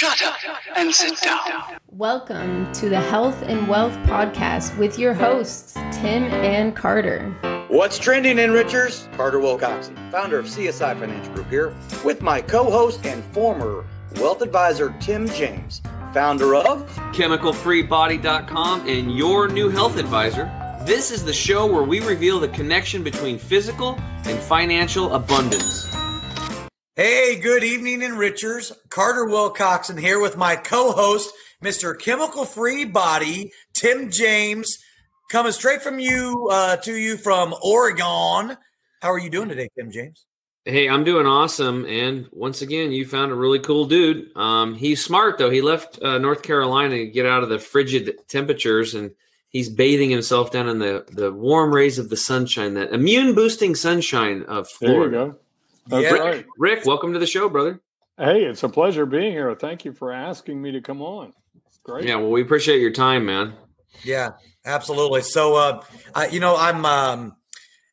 Shut up and sit down. Welcome to the Health and Wealth Podcast with your hosts, Tim and Carter. What's trending in Richers? Carter Wilcoxon, founder of CSI Financial Group here, with my co-host and former wealth advisor Tim James, founder of chemicalfreebody.com and your new health advisor. This is the show where we reveal the connection between physical and financial abundance. Hey, good evening in Richers. Carter Wilcoxon here with my co-host, Mr. Chemical Free Body, Tim James, coming straight from you uh, to you from Oregon. How are you doing today, Tim James? Hey, I'm doing awesome. And once again, you found a really cool dude. Um, he's smart though. He left uh, North Carolina to get out of the frigid temperatures, and he's bathing himself down in the the warm rays of the sunshine, that immune boosting sunshine of Florida. There you go. That's Yeah. Rick, right. Rick, welcome to the show, brother. Hey, it's a pleasure being here. Thank you for asking me to come on. It's great. Yeah, well, we appreciate your time, man. Yeah, absolutely. So, uh, I, you know, I'm um,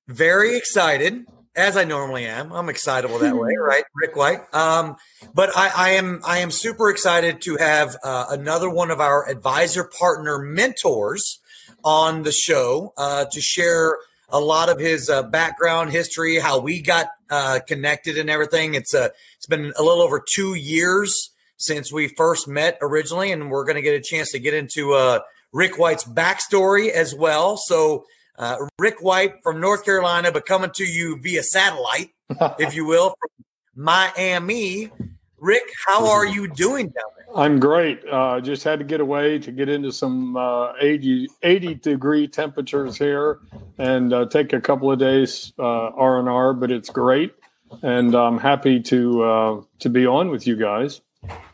very excited, as I normally am. I'm excitable that way, right, Rick White? Um, but I, I am I am super excited to have uh, another one of our advisor partner mentors on the show uh, to share a lot of his uh, background history, how we got uh, connected, and everything. It's uh, it's been a little over two years since we first met originally, and we're going to get a chance to get into uh, Rick White's backstory as well. So, uh, Rick White from North Carolina, but coming to you via satellite, if you will, from Miami. Rick, how are you doing down there? I'm great. Uh, just had to get away to get into some uh, 80, 80 degree temperatures here and uh, take a couple of days uh, R and R, but it's great, and I'm happy to uh, to be on with you guys.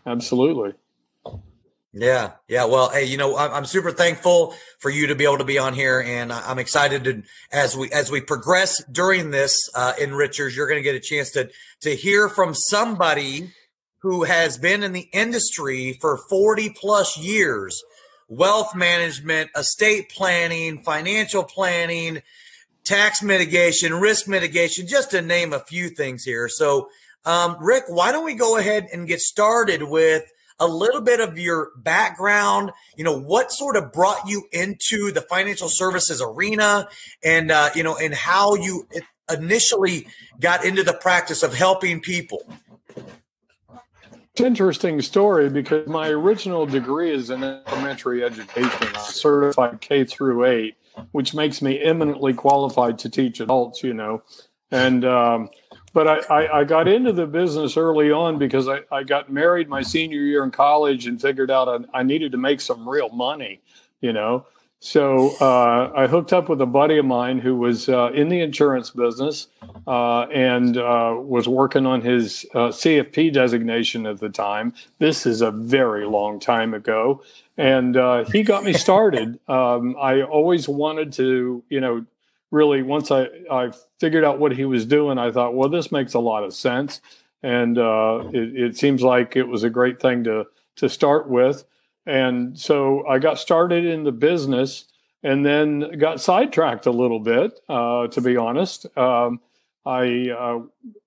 Absolutely. Yeah, yeah. Well, hey, you know, I'm, I'm super thankful for you to be able to be on here, and I'm excited to as we as we progress during this uh, in Richards, you're going to get a chance to to hear from somebody who has been in the industry for 40 plus years, wealth management, estate planning, financial planning, tax mitigation, risk mitigation, just to name a few things here. So, um, Rick, why don't we go ahead and get started with a little bit of your background? You know, what sort of brought you into the financial services arena, and uh, you know, and how you initially got into the practice of helping people. Interesting story because my original degree is in elementary education. I'm certified K through eight, which makes me eminently qualified to teach adults, you know. And um, but I, I, I got into the business early on because I, I got married my senior year in college and figured out I, I needed to make some real money, you know. So uh, I hooked up with a buddy of mine who was uh, in the insurance business uh, and uh, was working on his uh, CFP designation at the time. This is a very long time ago, and uh, he got me started. Um, I always wanted to, you know, really once I I figured out what he was doing, I thought, well, this makes a lot of sense, and uh, it, it seems like it was a great thing to to start with. And so I got started in the business and then got sidetracked a little bit, uh, to be honest. Um, I uh,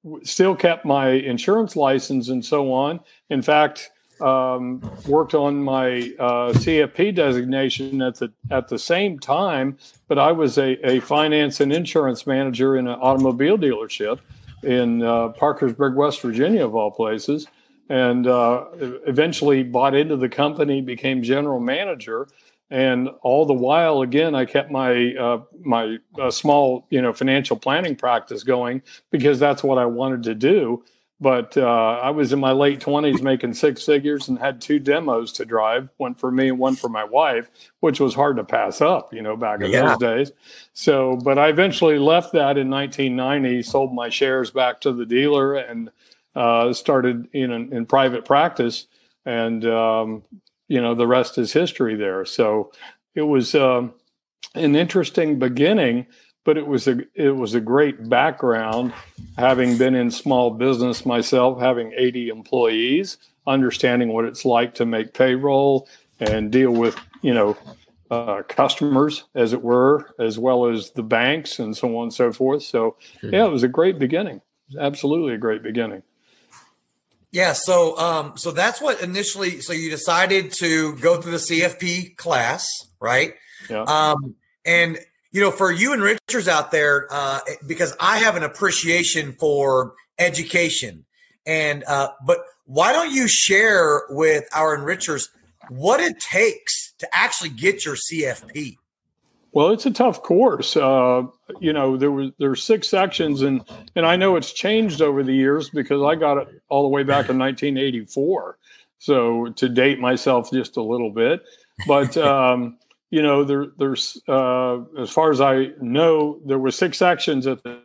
w- still kept my insurance license and so on. In fact, um, worked on my uh, CFP designation at the at the same time, but I was a, a finance and insurance manager in an automobile dealership in uh, Parkersburg, West Virginia, of all places and uh, eventually bought into the company, became general manager, and all the while, again, I kept my uh, my uh, small, you know, financial planning practice going because that's what I wanted to do. But uh, I was in my late twenties, making six figures, and had two demos to drive, one for me and one for my wife, which was hard to pass up, you know, back in Yeah. those days. So, but I eventually left that in 1990, sold my shares back to the dealer, and uh, started in, in private practice, and um, you know the rest is history there. So it was um, an interesting beginning, but it was a it was a great background, having been in small business myself, having 80 employees, understanding what it's like to make payroll and deal with you know uh, customers, as it were, as well as the banks and so on and so forth. So yeah, it was a great beginning. Absolutely a great beginning. Yeah, so um, so that's what initially. So you decided to go through the CFP class, right? Yeah. Um, and you know, for you and enrichers out there, uh, because I have an appreciation for education, and uh, but why don't you share with our enrichers what it takes to actually get your CFP? Well, it's a tough course. Uh, you know, there was there's six sections, and and I know it's changed over the years because I got it all the way back in 1984. So to date myself just a little bit, but um, you know, there there's uh, as far as I know, there were six sections at the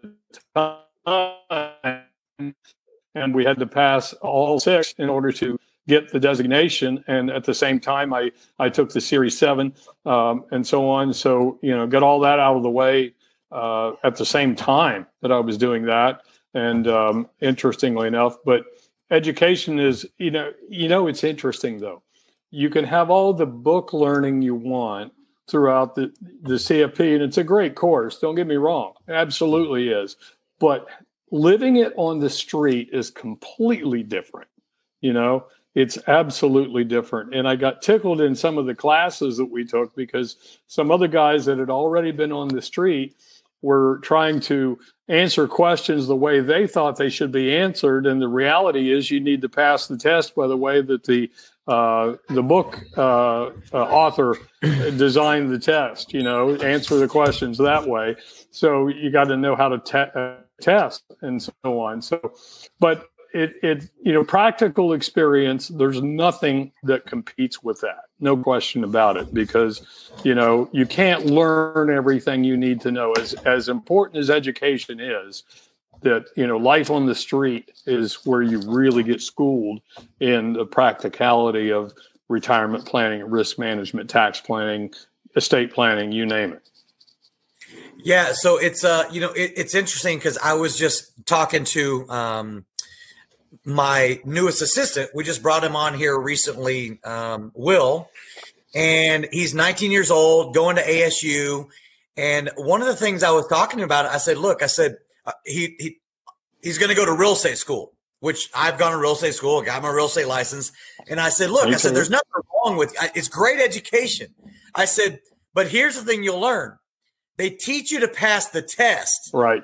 time, and we had to pass all six in order to get the designation. And at the same time, I, I took the Series 7 um, and so on. So, you know, get all that out of the way uh, at the same time that I was doing that. And um, interestingly enough, but education is, you know, you know, it's interesting though. You can have all the book learning you want throughout the, the CFP, and it's a great course. Don't get me wrong, it absolutely is. But living it on the street is completely different. You know, it's absolutely different. And I got tickled in some of the classes that we took because some other guys that had already been on the street were trying to answer questions the way they thought they should be answered. And the reality is, you need to pass the test by the way that the uh, the book uh, uh, author designed the test. You know, answer the questions that way. So you got to know how to te- uh, test and so on. So, but it, it you know practical experience there's nothing that competes with that. No question about it because you know you can't learn everything you need to know. As as important as education is that you know life on the street is where you really get schooled in the practicality of retirement planning risk management tax planning estate planning you name it. Yeah so it's uh you know it, it's interesting because i was just talking to um my newest assistant. We just brought him on here recently, um, Will, and he's 19 years old, going to ASU. And one of the things I was talking about, I said, look, I said uh, he he he's going to go to real estate school, which I've gone to real estate school, got my real estate license, and I said, look, I said, there's nothing wrong with it's great education. I said, but here's the thing you'll learn: they teach you to pass the test, right?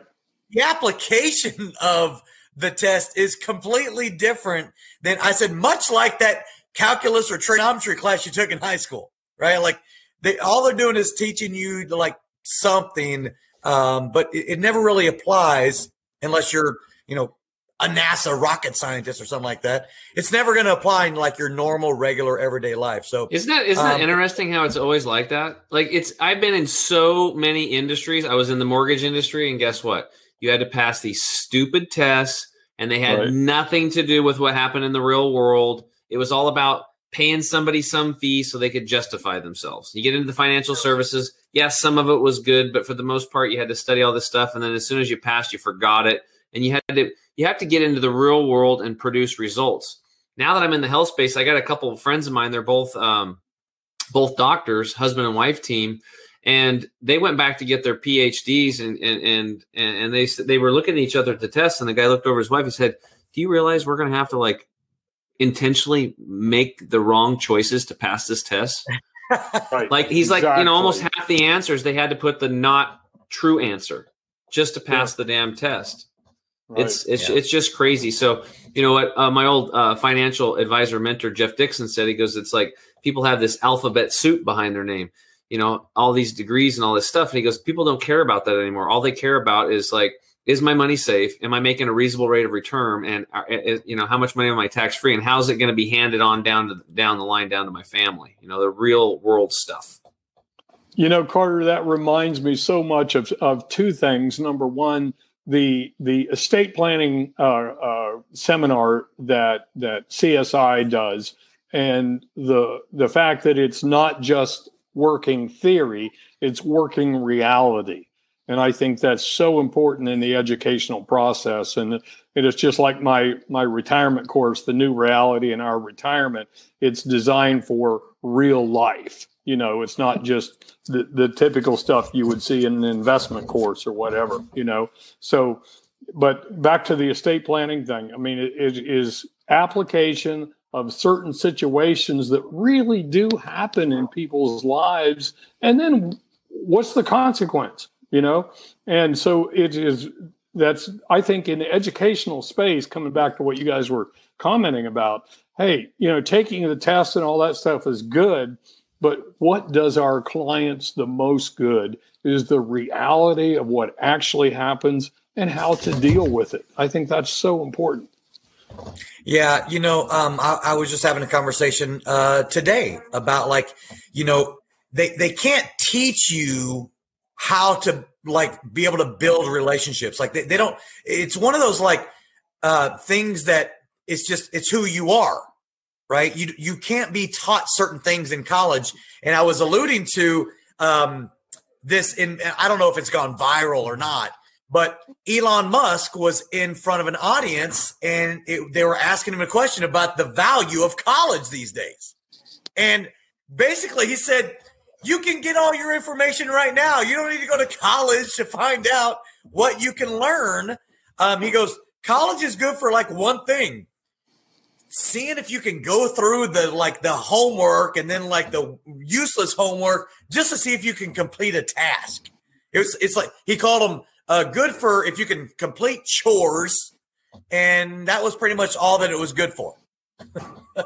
The application of the test is completely different than I said, much like that calculus or trigonometry class you took in high school, right? Like they all they're doing is teaching you like something, um, but it, it never really applies unless you're, you know, a NASA rocket scientist or something like that. It's never going to apply in like your normal, regular, everyday life. So isn't that isn't um, that interesting how it's always like that? Like it's I've been in so many industries. I was in the mortgage industry, and guess what? You had to pass these stupid tests, and they had right. nothing to do with what happened in the real world. It was all about paying somebody some fee so they could justify themselves. You get into the financial services, yes, some of it was good, but for the most part, you had to study all this stuff, and then as soon as you passed, you forgot it, and you had to you have to get into the real world and produce results. Now that I'm in the health space, I got a couple of friends of mine. They're both um, both doctors, husband and wife team and they went back to get their PhDs and and and and they they were looking at each other at the test and the guy looked over his wife and said, "Do you realize we're going to have to like intentionally make the wrong choices to pass this test?" right. Like he's exactly. like, you know, almost half the answers they had to put the not true answer just to pass yeah. the damn test. Right. It's it's yeah. it's just crazy. So you know what? Uh, my old uh, financial advisor mentor Jeff Dixon said. He goes, "It's like people have this alphabet soup behind their name." You know, all these degrees and all this stuff. And he goes, people don't care about that anymore. All they care about is like, is my money safe? Am I making a reasonable rate of return? And uh, you know, how much money am I tax free? And how's it going to be handed on down to down the line down to my family? You know, the real world stuff. You know, Carter, that reminds me so much of of two things. Number one, the the estate planning uh, uh, seminar that that CSI does, and the the fact that it's not just working theory, it's working reality. And I think that's so important in the educational process. And it is just like my my retirement course, the new reality in our retirement. It's designed for real life. You know, it's not just the, the typical stuff you would see in an investment course or whatever, you know. So but back to the estate planning thing. I mean, it, it is application of certain situations that really do happen in people's lives. And then what's the consequence you know? And so it is that's i think in the educational space coming back to what you guys were commenting about hey you know taking the test and all that stuff is good but what does our clients the most good is the reality of what actually happens and how to deal with it. I think that's so important yeah, you know, um, I, I, was just having a conversation uh, today about like, you know, they they can't teach you how to like be able to build relationships. Like they, they don't. It's one of those like uh, things that it's just it's who you are, right? You you can't be taught certain things in college. And I was alluding to um, this in I don't know if it's gone viral or not but Elon Musk was in front of an audience and it, they were asking him a question about the value of college these days. And basically, he said, You can get all your information right now. You don't need to go to college to find out what you can learn. Um, he goes, College is good for like one thing seeing if you can go through the like the homework and then like the useless homework just to see if you can complete a task. It was, it's like he called them uh, good for if you can complete chores, and that was pretty much all that it was good for.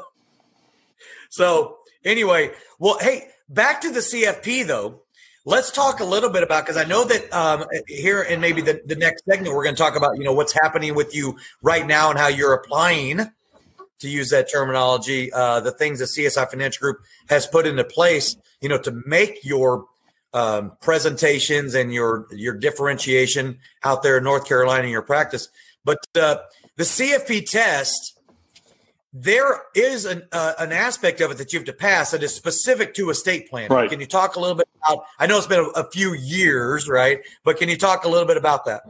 so anyway, well, hey, back to the CFP though. Let's talk a little bit about because I know that um, here and maybe the, the next segment we're going to talk about you know what's happening with you right now and how you're applying to use that terminology uh, the things that CSI Financial Group has put into place you know to make your um, presentations and your your differentiation out there in North Carolina in your practice. But uh, the CFP test, there is an uh, an aspect of it that you have to pass that is specific to estate planning. Right. Can you talk a little bit about? I know it's been a, a few years, right? But can you talk a little bit about that?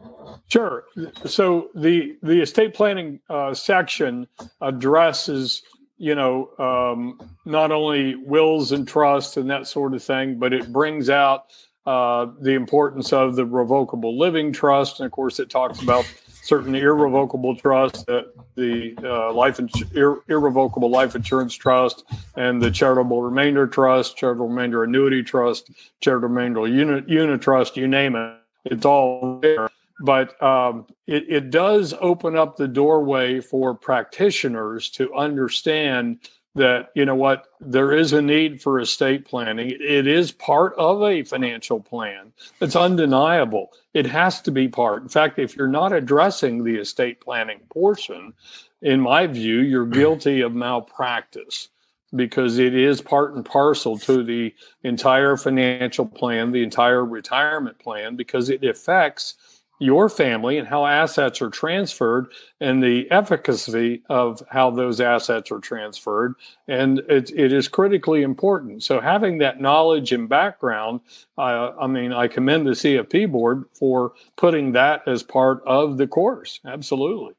Sure. So the the estate planning uh, section addresses you know, um, not only wills and trusts and that sort of thing, but it brings out uh, the importance of the revocable living trust. And of course, it talks about certain irrevocable trusts, uh, the uh, life ir- irrevocable life insurance trust, and the charitable remainder trust, charitable remainder annuity trust, charitable remainder unit unit trust. You name it, it's all there but um, it, it does open up the doorway for practitioners to understand that you know what there is a need for estate planning. It is part of a financial plan. It's undeniable. It has to be part. In fact if you're not addressing the estate planning portion in my view you're guilty of malpractice because it is part and parcel to the entire financial plan the entire retirement plan because it affects your family and how assets are transferred and the efficacy of how those assets are transferred. And it, it is critically important. So, having that knowledge and background, uh, I mean, I commend the CFP board for putting that as part of the course. Absolutely.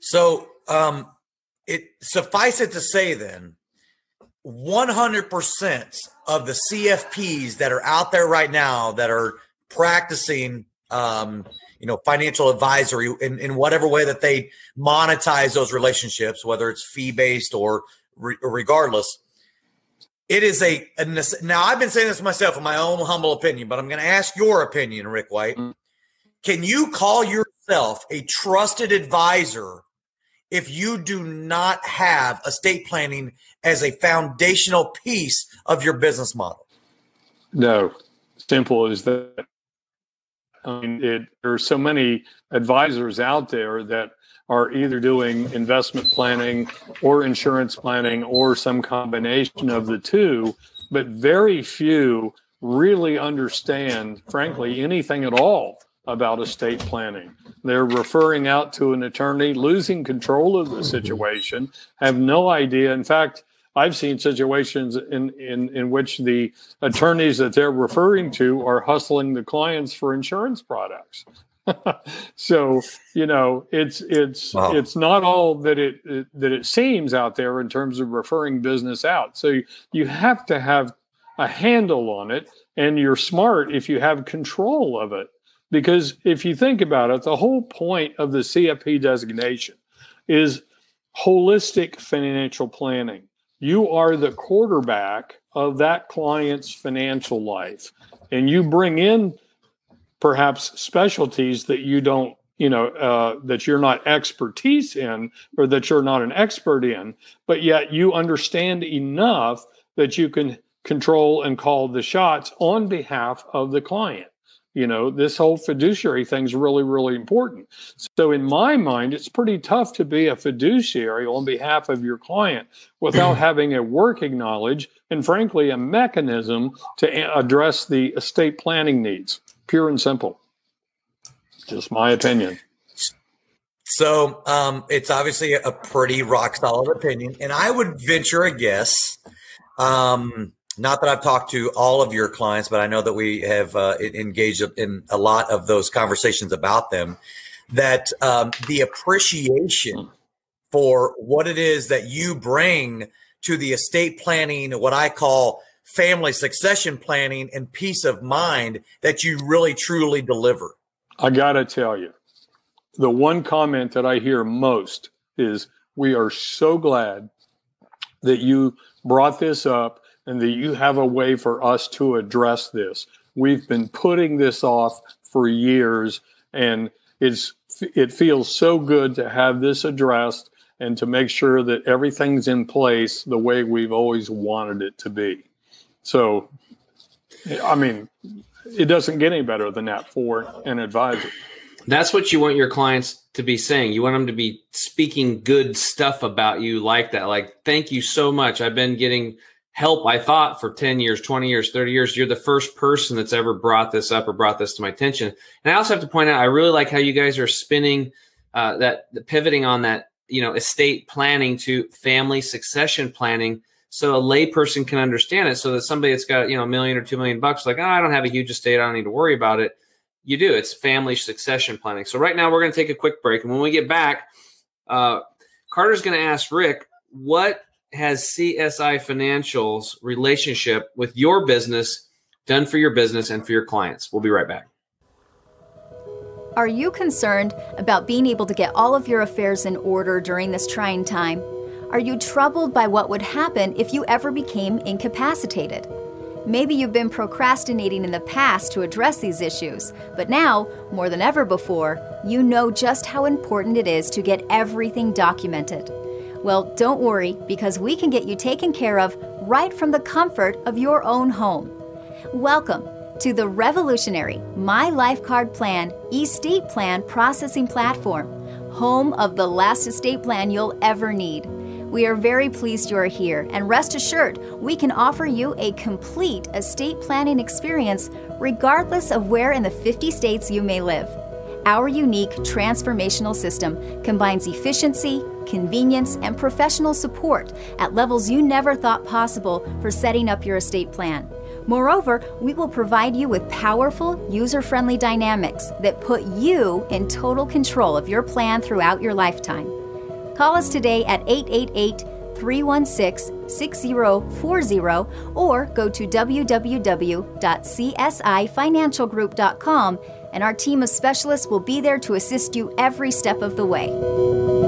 So, um, it suffice it to say then 100% of the CFPs that are out there right now that are practicing um, you know financial advisory in, in whatever way that they monetize those relationships whether it's fee based or, re- regardless. It is a, a, now i've been saying this myself in my own humble opinion but i'm going to ask your opinion rick white. Mm-hmm. can you call yourself a trusted advisor if you do not have estate planning as a foundational piece of your business model? No. Simple as that I mean, it, there are so many advisors out there that are either doing investment planning or insurance planning or some combination of the two, but very few really understand, frankly, anything at all about estate planning. They're referring out to an attorney, losing control of the situation, have no idea. In fact, I've seen situations in, in, in which the attorneys that they're referring to are hustling the clients for insurance products. so you know it's it's wow. it's not all that it, it, that it seems out there in terms of referring business out. So you, you have to have a handle on it, and you're smart if you have control of it. Because if you think about it, the whole point of the CFP designation is holistic financial planning. You are the quarterback of that client's financial life, and you bring in perhaps specialties that you don't you know uh, that you're not expertise in or that you're not an expert in but yet you understand enough that you can control and call the shots on behalf of the client you know this whole fiduciary thing is really really important so in my mind it's pretty tough to be a fiduciary on behalf of your client without having a working knowledge and frankly a mechanism to address the estate planning needs pure and simple just my opinion. So um, it's obviously a pretty rock solid opinion, and I would venture a guess. Um, not that I've talked to all of your clients, but I know that we have uh, engaged in a lot of those conversations about them. That um, the appreciation for what it is that you bring to the estate planning, what I call family succession planning, and peace of mind that you really truly deliver. I got to tell you, the one comment that I hear most is we are so glad that you brought this up and that you have a way for us to address this. We've been putting this off for years and it's it feels so good to have this addressed and to make sure that everything's in place the way we've always wanted it to be. So I mean, it doesn't get any better than that for an advisor. That's what you want your clients to be saying. You want them to be speaking good stuff about you like that. Like, thank you so much. I've been getting help, I thought, for 10 years, 20 years, 30 years. You're the first person that's ever brought this up or brought this to my attention. And I also have to point out, I really like how you guys are spinning uh, that, pivoting on that, you know, estate planning to family succession planning so a layperson can understand it so that somebody that's got you know a million or two million bucks like oh, i don't have a huge estate. I don't need to worry about it. You do. It's family succession planning. So right now we're going to take a quick break. And when we get back uh, carter's going to ask rick what has csi financials relationship with your business done for your business and for your clients we'll be right back are you concerned about being able to get all of your affairs in order during this trying time are you troubled by what would happen if you ever became incapacitated? Maybe you've been procrastinating in the past to address these issues, but now, more than ever before, you know just how important it is to get everything documented. Well, don't worry, because we can get you taken care of right from the comfort of your own home. Welcome to the revolutionary My Life Card Plan Estate Plan Processing Platform, home of the last estate plan you'll ever need. We are very pleased you are here, and rest assured, we can offer you a complete estate planning experience regardless of where in the 50 states you may live. Our unique transformational system combines efficiency, convenience, and professional support at levels you never thought possible for setting up your estate plan. Moreover, we will provide you with powerful, user friendly dynamics that put you in total control of your plan throughout your lifetime. Call us today at 888 316 6040 or go to www.csifinancialgroup.com and our team of specialists will be there to assist you every step of the way.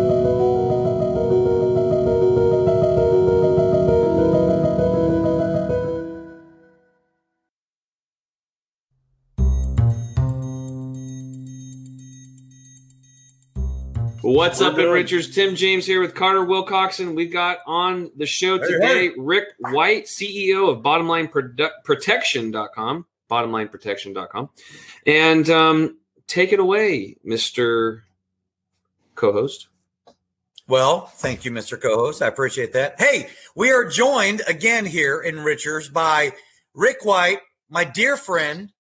What's We're up, good. Richards? Tim James here with Carter Wilcoxon. We've got on the show today hey. Rick White, CEO of Bottomline Produ- Protection.com, bottomlineprotection.com. And um, take it away, Mr. Co host. Well, thank you, Mr. Co host. I appreciate that. Hey, we are joined again here in Richards by Rick White, my dear friend,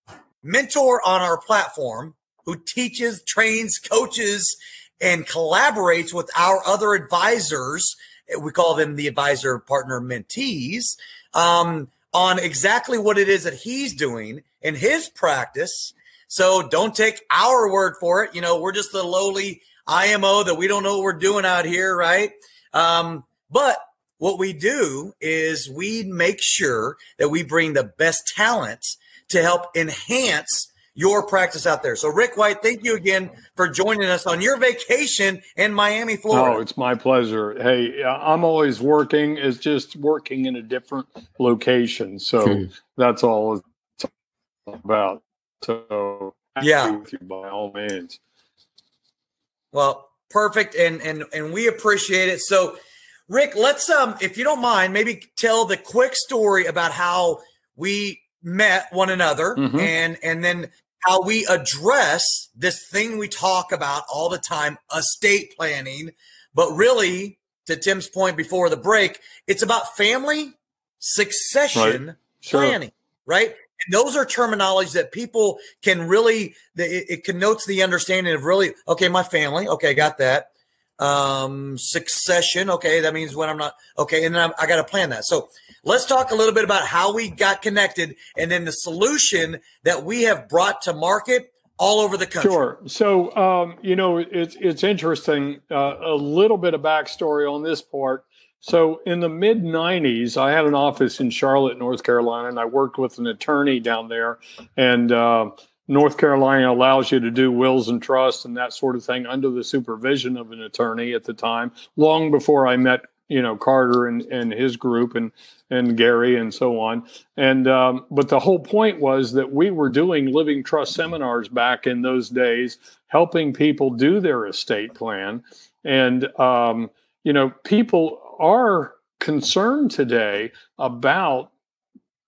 mentor on our platform, who teaches, trains, coaches, and collaborates with our other advisors. We call them the advisor partner mentees um, on exactly what it is that he's doing in his practice. So don't take our word for it. You know, we're just the lowly IMO that we don't know what we're doing out here, right? Um, but what we do is we make sure that we bring the best talent to help enhance your practice out there. So, Rick White, thank you again for joining us on your vacation in Miami, Florida. Oh, it's my pleasure. Hey, I'm always working. It's just working in a different location. So hmm. that's all it's about. So, yeah, with you by all means. Well, perfect, and and and we appreciate it. So, Rick, let's um, if you don't mind, maybe tell the quick story about how we met one another mm-hmm. and and then how we address this thing we talk about all the time estate planning but really to tim's point before the break it's about family succession right. sure. planning right and those are terminologies that people can really it, it connotes the understanding of really okay my family okay got that um succession okay that means when i'm not okay and then I'm, i got to plan that so Let's talk a little bit about how we got connected and then the solution that we have brought to market all over the country. Sure. So, um, you know, it's it's interesting. Uh, a little bit of backstory on this part. So, in the mid '90s, I had an office in Charlotte, North Carolina, and I worked with an attorney down there. And uh, North Carolina allows you to do wills and trusts and that sort of thing under the supervision of an attorney at the time. Long before I met you know Carter and, and his group and and Gary and so on. And um, but the whole point was that we were doing living trust seminars back in those days, helping people do their estate plan. And um, you know, people are concerned today about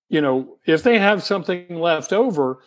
you know if they have something left over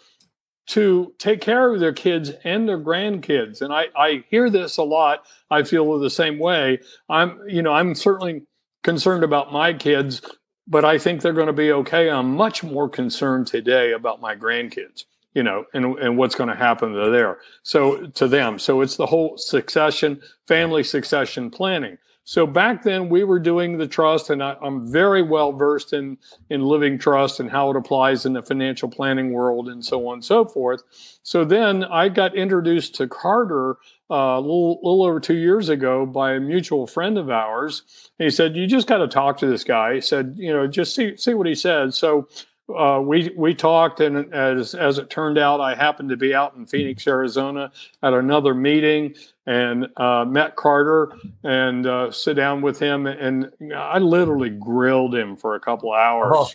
to take care of their kids and their grandkids. And I, I hear this a lot. I feel the same way. I'm, you know, I'm certainly concerned about my kids, but I think they're going to be okay. I'm much more concerned today about my grandkids, you know, and, and what's going to happen to there. So to them. So it's the whole succession, family succession planning. So back then we were doing the trust, and I, am very well versed in in living trust and how it applies in the financial planning world and so on and so forth. So then I got introduced to Carter uh, a little, little over two years ago by a mutual friend of ours. And he said, "You just got to talk to this guy." He said, "You know, just see see what he said." So uh, we we talked, and as as it turned out, I happened to be out in Phoenix, Arizona, at another meeting, and uh, met Carter and uh, sit down with him, and I literally grilled him for a couple hours. Oh,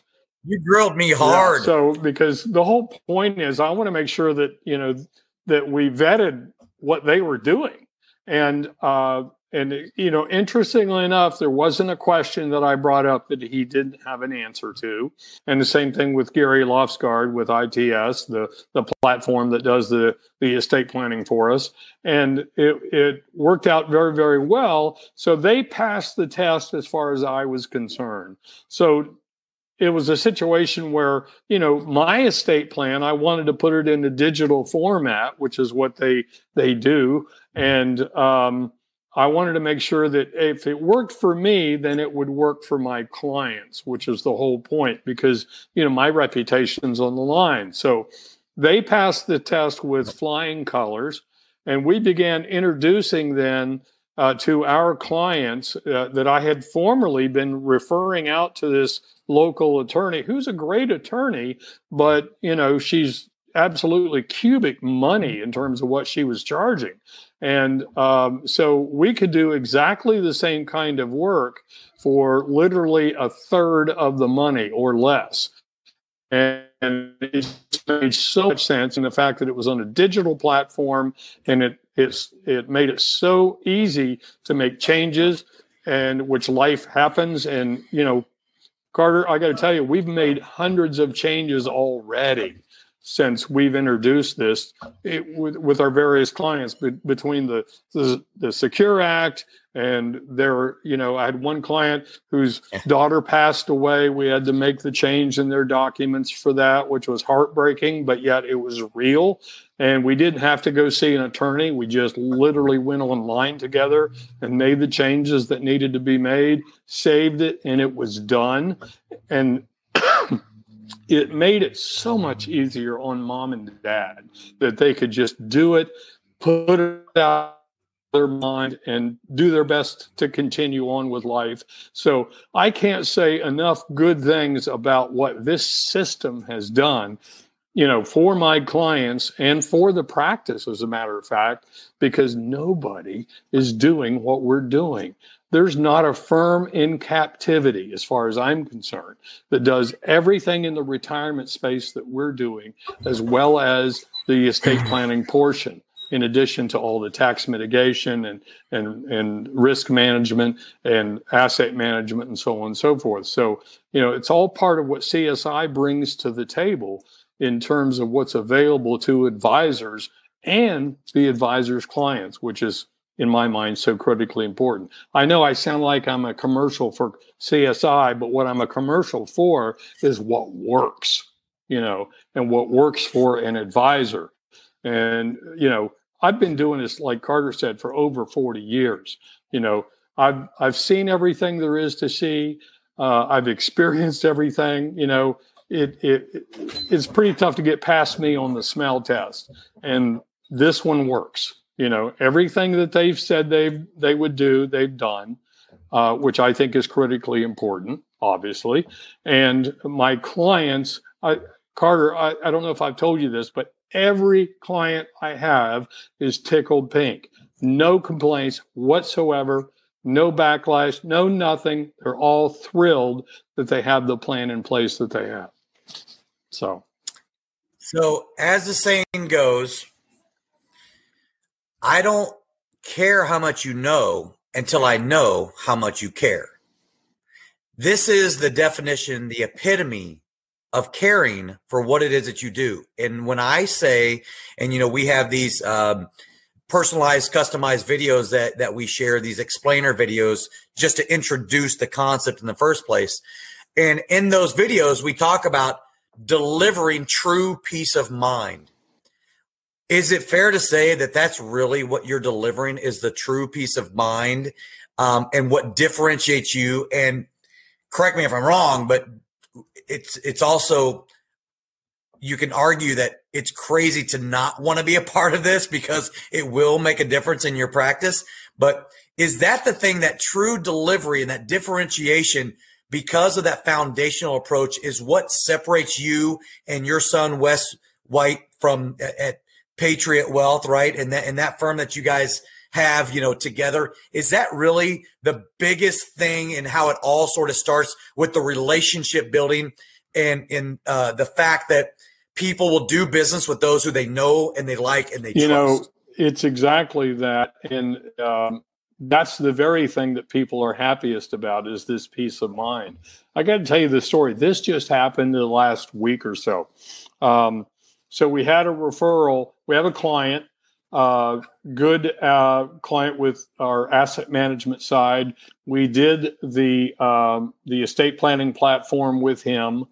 you grilled me hard. Yeah, so because the whole point is, I want to make sure that you know that we vetted what they were doing, and uh, and you know interestingly enough there wasn't a question that i brought up that he didn't have an answer to. And the same thing with gary lofsgaard with its the the platform that does the the estate planning for us. And it it worked out very very well. So they passed the test as far as i was concerned. So it was a situation where you know my estate plan i wanted to put it in a digital format which is what they they do. And um, I wanted to make sure that if it worked for me, then it would work for my clients, which is the whole point because, you know, my reputation's on the line. So they passed the test with flying colors and we began introducing then uh, to our clients uh, that I had formerly been referring out to this local attorney who's a great attorney, but, you know, she's absolutely cubic money in terms of what she was charging. And um, so we could do exactly the same kind of work for literally a third of the money or less. And, it made so much sense in the fact that it was on a digital platform and it it's it made it so easy to make changes and which life happens and you know Carter I got to tell you we've made hundreds of changes already since we've introduced this it, with, with our various clients be, between the, the, the secure act and there you know i had one client whose daughter passed away. We had to make the change in their documents for that which was heartbreaking but yet it was real. And we didn't have to go see an attorney. We just literally went online together and made the changes that needed to be made saved it and it was done. And it made it so much easier on mom and dad that they could just do it, put it out of their mind and do their best to continue on with life. So I can't say enough good things about what this system has done. you know, for my clients and for the practice, as a matter of fact, because nobody is doing what we're doing. There's not a firm in captivity, as far as I'm concerned, that does everything in the retirement space that we're doing, as well as the estate planning portion in addition to all the tax mitigation and and and risk management and asset management and so on and so forth. So you know it's all part of what CSI brings to the table in terms of what's available to advisors and the advisor's clients, which is in my mind so critically important. I know I sound like I'm a commercial for CSI, but what I'm a commercial for is what works, you know, and what works for an advisor. And you know, I've been doing this like Carter said for over 40 years. You know, I've I've seen everything there is to see. Uh, I've experienced everything, you know, it, it it's pretty tough to get past me on the smell test, and this one works. You know, everything that they've said they they would do, they've done, uh, which I think is critically important, obviously. And my clients, I, Carter, I, I don't know if I've told you this, but every client I have is tickled pink. No complaints whatsoever no backlash, no nothing. They're all thrilled that they have the plan in place that they have. So, so as the saying goes, I don't care how much you know until I know how much you care. This is the definition, the epitome of caring for what it is that you do. And when I say, and you know, we have these um, personalized, customized videos that that we share, these explainer videos, just to introduce the concept in the first place. And in those videos, we talk about delivering true peace of mind. Is it fair to say that that's really what you're delivering is the true peace of mind um, and what differentiates you? And correct me if I'm wrong, but it's it's also you can argue that it's crazy to not want to be a part of this because it will make a difference in your practice. But is that the thing that true delivery and that differentiation because of that foundational approach is what separates you and your son Wes White from at Patriot Wealth, right? And that and that firm that you guys have, you know, together. Is that really the biggest thing in how it all sort of starts with the relationship building and in uh, the fact that people will do business with those who they know and they like and they you trust. know it's exactly that and um, that's the very thing that people are happiest about is this peace of mind. I got to tell you the story. This just happened in the last week or so. Um, so we had a referral. We have a client, uh, good uh, client with our asset management side. We did the um, the estate planning platform with him,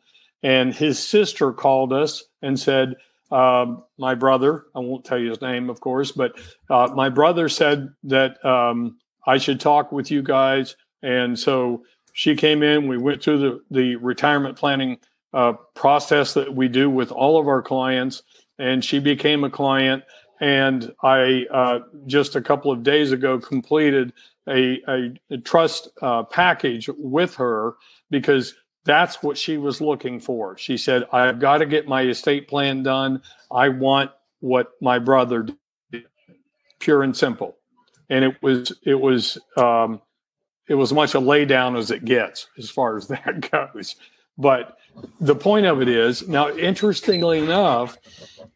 and his sister called us and said, um, my brother, I won't tell you his name, of course, but uh, my brother said that um, I should talk with you guys. And so she came in, we went through the, the retirement planning uh, process that we do with all of our clients, and she became a client. And I uh, just a couple of days ago completed a, a, a trust uh, package with her because that's what she was looking for. She said, I've got to get my estate plan done. I want what my brother did, pure and simple. And it was, it was, um, it was much a lay down as it gets as far as that goes. But the point of it is now, interestingly enough,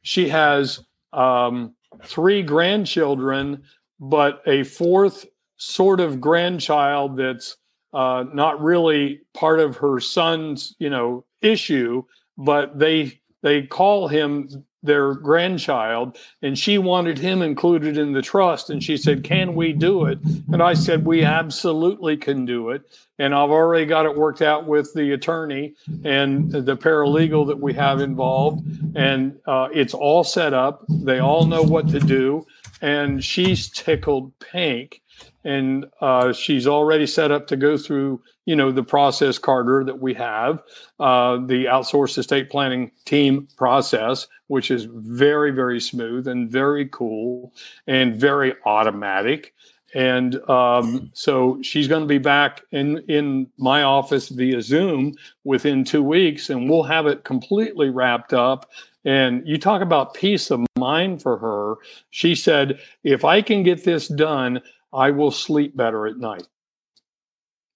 she has um, three grandchildren, but a fourth sort of grandchild that's uh, not really part of her son's, you know, issue, but they they call him their grandchild and she wanted him included in the trust and she said can we do it? And i said we absolutely can do it. And i've already got it worked out with the attorney and the paralegal that we have involved and uh, it's all set up. They all know what to do and she's tickled pink and uh, she's already set up to go through you know the process carter that we have uh, the outsourced estate planning team process which is very very smooth and very cool and very automatic and um, so she's going to be back in in my office via Zoom within two weeks, and we'll have it completely wrapped up. And you talk about peace of mind for her. She said, "If I can get this done, I will sleep better at night."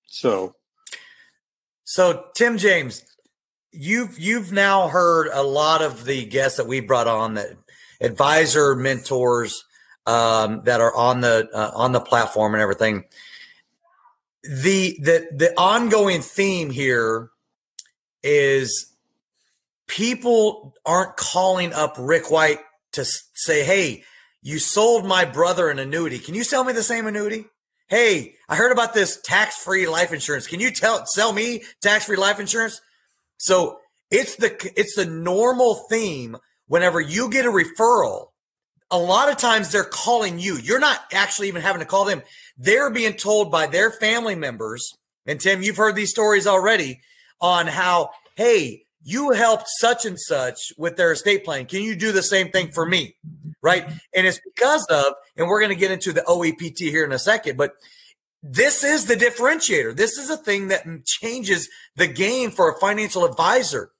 So, so Tim James, you've you've now heard a lot of the guests that we brought on that advisor mentors um, that are on the uh, on the platform and everything. The the the ongoing theme here is people aren't calling up Rick White to say, "Hey, you sold my brother an annuity. Can you sell me the same annuity?" Hey, I heard about this tax-free life insurance. Can you tell sell me tax-free life insurance? So it's the it's the normal theme whenever you get a referral a lot of times they're calling you. You're not actually even having to call them. They're being told by their family members. And Tim, you've heard these stories already on how, hey, you helped such and such with their estate plan. Can you do the same thing for me? Right. And it's because of, and we're going to get into the OEPT here in a second, but this is the differentiator. This is a thing that changes the game for a financial advisor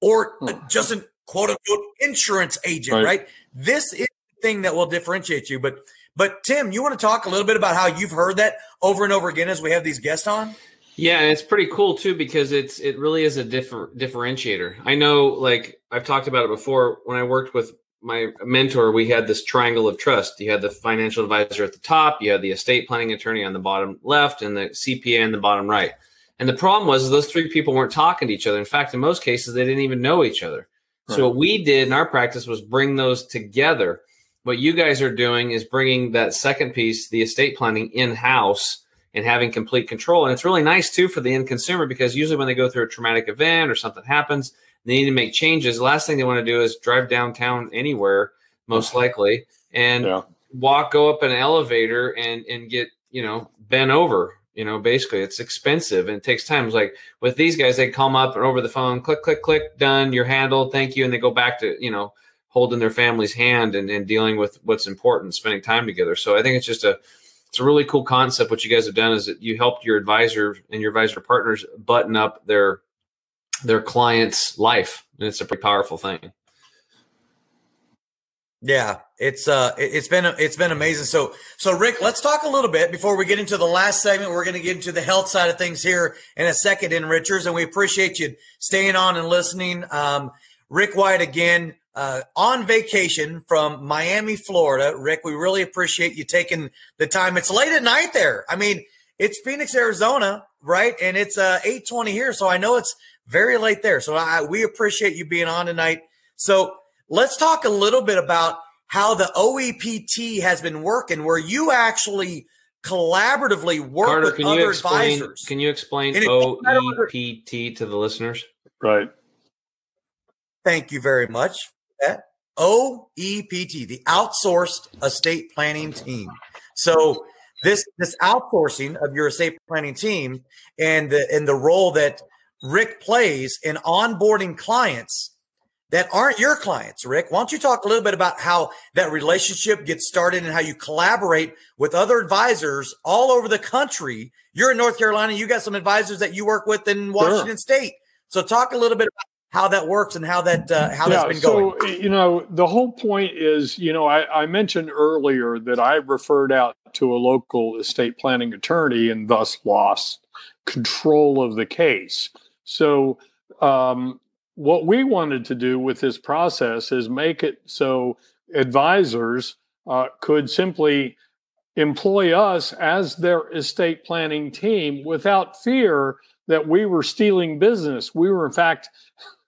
or hmm. just a quote unquote insurance agent, right? right? This is the thing that will differentiate you. But but Tim, you want to talk a little bit about how you've heard that over and over again as we have these guests on? Yeah, and it's pretty cool too because it's it really is a different differentiator. I know, like I've talked about it before. When I worked with my mentor, we had this triangle of trust. You had the financial advisor at the top, you had the estate planning attorney on the bottom left, and the CPA in the bottom right. And the problem was those three people weren't talking to each other. In fact, in most cases, they didn't even know each other. Right. So what we did in our practice was bring those together what you guys are doing is bringing that second piece, the estate planning, in house and having complete control. And it's really nice too for the end consumer because usually when they go through a traumatic event or something happens, they need to make changes. The last thing they want to do is drive downtown anywhere, most likely, and yeah. walk, go up an elevator and and get you know bent over. You know, basically, it's expensive and it takes time. It's like with these guys, they come up and over the phone, click, click, click, done. You're handled. Thank you, and they go back to you know holding their family's hand and, and dealing with what's important, spending time together. So I think it's just a it's a really cool concept. What you guys have done is that you helped your advisor and your advisor partners button up their their client's life, and it's a pretty powerful thing. Yeah, it's uh it's been it's been amazing. So so Rick, let's talk a little bit before we get into the last segment. We're going to get into the health side of things here in a second Enrichers, and we appreciate you staying on and listening. Um, Rick White again, uh, on vacation from Miami, Florida. Rick, we really appreciate you taking the time. It's late at night there. I mean, it's Phoenix, Arizona, right? And it's uh, 820 here. So I know it's very late there. So I, we appreciate you being on tonight. So let's talk a little bit about how the OEPT has been working, where you actually collaboratively work Carter, with other explain, advisors. Can you explain OEPT to the listeners? Right. Thank you very much that? OEPT, the outsourced estate planning team. So this this outsourcing of your estate planning team and the and the role that Rick plays in onboarding clients that aren't your clients, Rick. Why don't you talk a little bit about how that relationship gets started and how you collaborate with other advisors all over the country? You're in North Carolina, you got some advisors that you work with in Washington sure. State. So talk a little bit about how that works and how that uh, how yeah, that's been going. So you know, the whole point is, you know, I, I, mentioned earlier that I referred out to a local estate planning attorney and thus lost control of the case. So um, what we wanted to do with this process is make it so advisors uh, could simply employ us as their estate planning team without fear that we were stealing business. We were, in fact,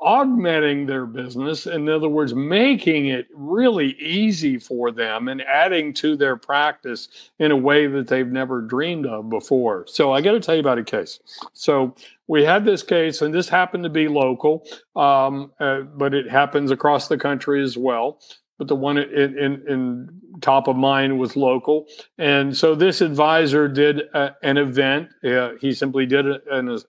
augmenting their business. In other words, making it really easy for them and adding to their practice in a way that they've never dreamed of before. So I got to tell you about a case. So we had this case, and this happened to be local, um, uh, but it happens across the country as well. But the one in, in, in top of mind was local. And so this advisor did a, an event. Uh, he simply did a,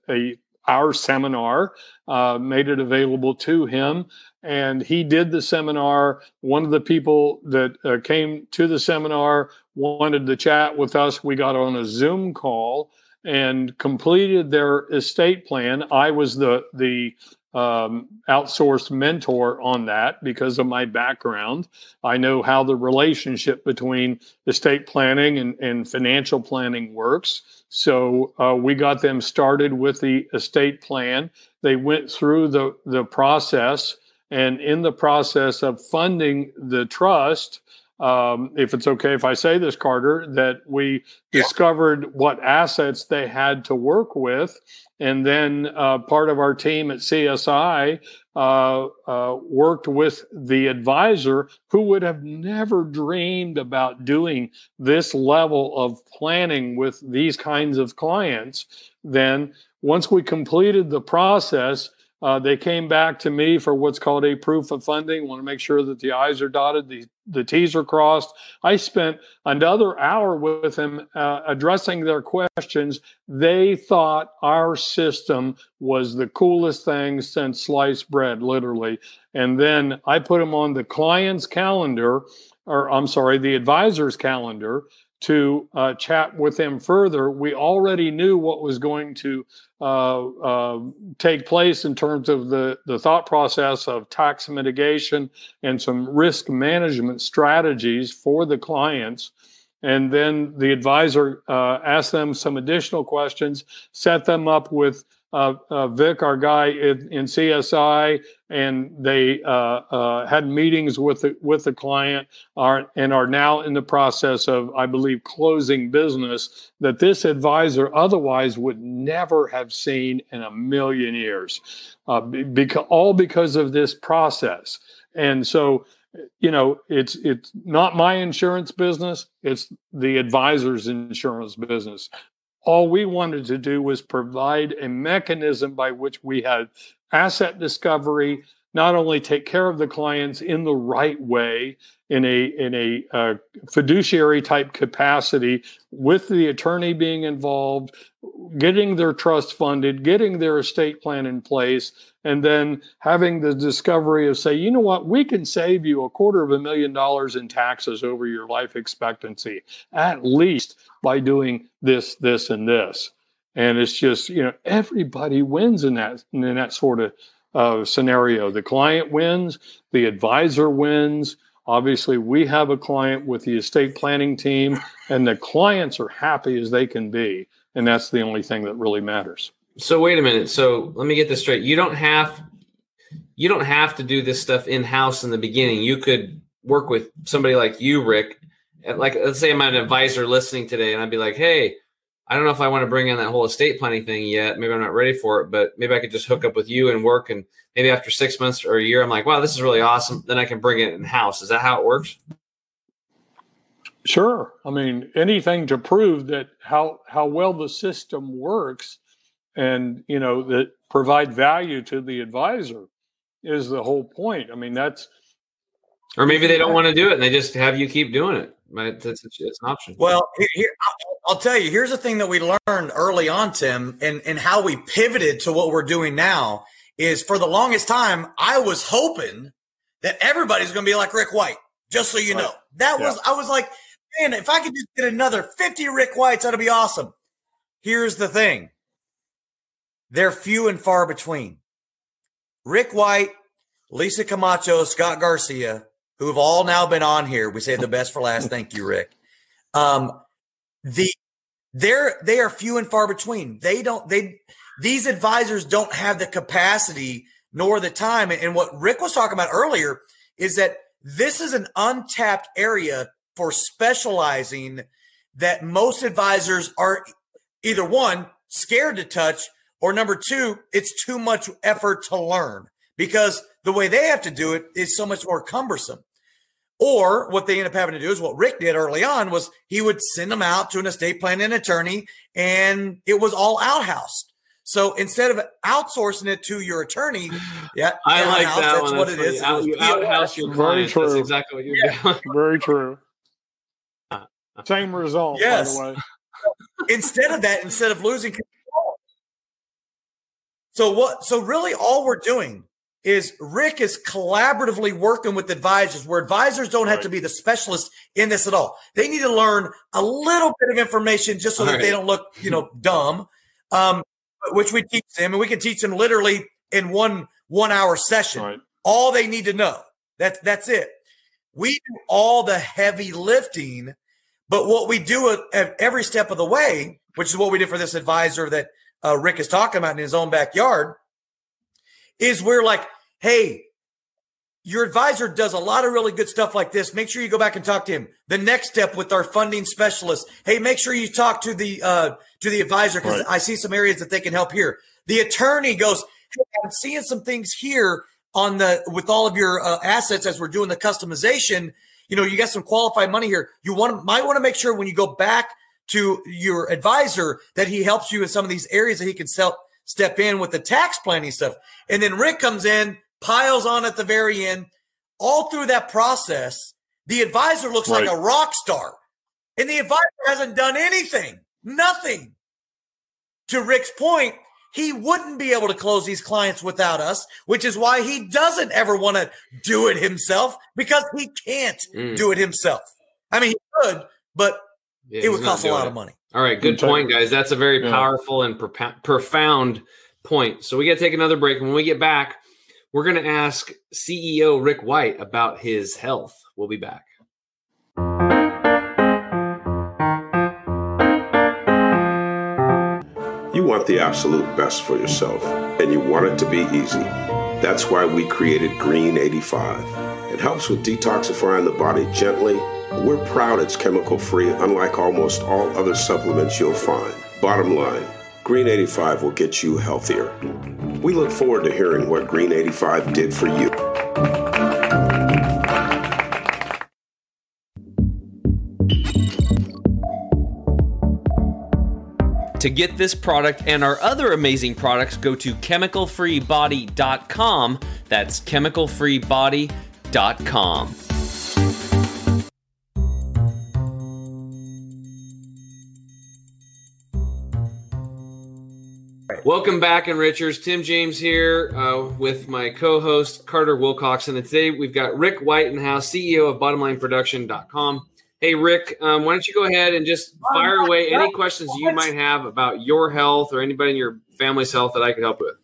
a, our seminar, uh, made it available to him. and he did the seminar. One of the people that uh, came to the seminar wanted to chat with us. We got on a Zoom call and completed their estate plan. I was the the um, outsourced mentor on that because of my background. I know how the relationship between estate planning and, and financial planning works. So uh, we got them started with the estate plan. They went through the, the process, and in the process of funding the trust, um, if it's okay if I say this, Carter, that we yeah. discovered what assets they had to work with. And then uh, part of our team at CSI uh, uh, worked with the advisor who would have never dreamed about doing this level of planning with these kinds of clients. Then, once we completed the process, uh, they came back to me for what's called a proof of funding. Want to make sure that the I's are dotted, the, the T's are crossed. I spent another hour with them uh, addressing their questions. They thought our system was the coolest thing since sliced bread, literally. And then I put them on the client's calendar, or I'm sorry, the advisor's calendar to uh, chat with them further. We already knew what was going to uh, uh, take place in terms of the, the thought process of tax mitigation and some risk management strategies for the clients. And then the advisor uh, asked them some additional questions, set them up with uh, uh, Vic, our guy in, in CSI, and they uh, uh, had meetings with the, with the client, are, and are now in the process of, I believe, closing business that this advisor otherwise would never have seen in a million years, uh, because all because of this process. And so, you know, it's it's not my insurance business; it's the advisor's insurance business. All we wanted to do was provide a mechanism by which we had asset discovery, not only take care of the clients in the right way in a in a uh, fiduciary type capacity with the attorney being involved getting their trust funded getting their estate plan in place and then having the discovery of say you know what? We can save you a quarter of a million dollars in taxes over your life expectancy at least by doing this this and this. And it's just you know everybody wins in that in that sort of uh, scenario the client wins the advisor wins Obviously, we have a client with the estate planning team, and the clients are happy as they can be. And that's the only thing that really matters. So wait a minute. So let me get this straight. You don't have you don't have to do this stuff in house in the beginning. You could work with somebody like you, Rick. Like let's say I'm an advisor listening today, and I'd be like, "Hey, I don't know if I want to bring in that whole estate planning thing yet. Maybe I'm not ready for it, but maybe I could just hook up with you and work. And maybe after six months or a year, I'm like, wow, this is really awesome. Then I can bring it in house. Is that how it works? Sure. I mean, anything to prove that how how well the system works, and you know that provide value to the advisor is the whole point. I mean, that's or maybe they don't want to do it and they just have you keep doing it. Right? That's it's an option. Well, here, I'll tell you. Here's the thing that we learned early on, Tim, and and how we pivoted to what we're doing now is for the longest time I was hoping that everybody's going to be like Rick White. Just so you right. know, that yeah. was I was like, man, if I could just get another 50 Rick Whites, that'd be awesome. Here's the thing: they're few and far between. Rick White, Lisa Camacho, Scott Garcia who have all now been on here. We say the best for last. Thank you, Rick. Um, the they're they are few and far between. They don't they these advisors don't have the capacity nor the time. And what Rick was talking about earlier is that this is an untapped area for specializing that most advisors are either one scared to touch or number two it's too much effort to learn because the way they have to do it is so much more cumbersome or what they end up having to do is what Rick did early on was he would send them out to an estate planning attorney and it was all outhoused. So instead of outsourcing it to your attorney, yeah, I like that that's one. what that's it is. Out, you outhouse your clients. That's exactly what you're yeah. doing. Very true. Same result, yes. by the way. instead of that, instead of losing control. So what so really all we're doing is Rick is collaboratively working with advisors where advisors don't have Right. to be the specialist in this at all. They need to learn a little bit of information just so that All they don't look, you know, dumb. Um, which we teach them, and we can teach them literally in one one hour session. Right. All they need to know. That's that's it. We do all the heavy lifting, but what we do at, at every step of the way, which is what we did for this advisor that uh, Rick is talking about in his own backyard, is we're like, hey, your advisor does a lot of really good stuff like this. Make sure you go back and talk to him. The next step with our funding specialist, hey, make sure you talk to the uh, to the advisor because Right. I see some areas that they can help here. The attorney goes, hey, I'm seeing some things here on the with all of your uh, assets as we're doing the customization. You know, you got some qualified money here. You want might want to make sure when you go back to your advisor that he helps you in some of these areas that he can sell, step in with the tax planning stuff. And then Rick comes in, piles on at the very end. All through that process, the advisor looks like a rock star. And the advisor hasn't done anything, nothing. To Rick's point, he wouldn't be able to close these clients without us, which is why he doesn't ever want to do it himself because he can't Mm. do it himself. I mean, he could, but Yeah, it would cost a lot it. of money. All right, good point, guys. That's a very Yeah. powerful and propa- profound point. So we got to take another break. And when we get back, we're going to ask CEO Rick White about his health. We'll be back. You want the absolute best for yourself, and you want it to be easy. That's why we created Green 85. It helps with detoxifying the body gently. We're proud it's chemical free, unlike almost all other supplements you'll find. Bottom line Green 85 will get you healthier. We look forward to hearing what Green 85 did for you. To get this product and our other amazing products, go to chemicalfreebody.com. That's chemicalfreebody.com. Welcome back, Enrichers. Tim James here uh, with my co host, Carter Wilcoxon. And today we've got Rick White in the house, CEO of BottomLineProtection.com. Hey, Rick, um, why don't you go ahead and just fire away any questions you might have about your health or anybody in your family's health that I could help with?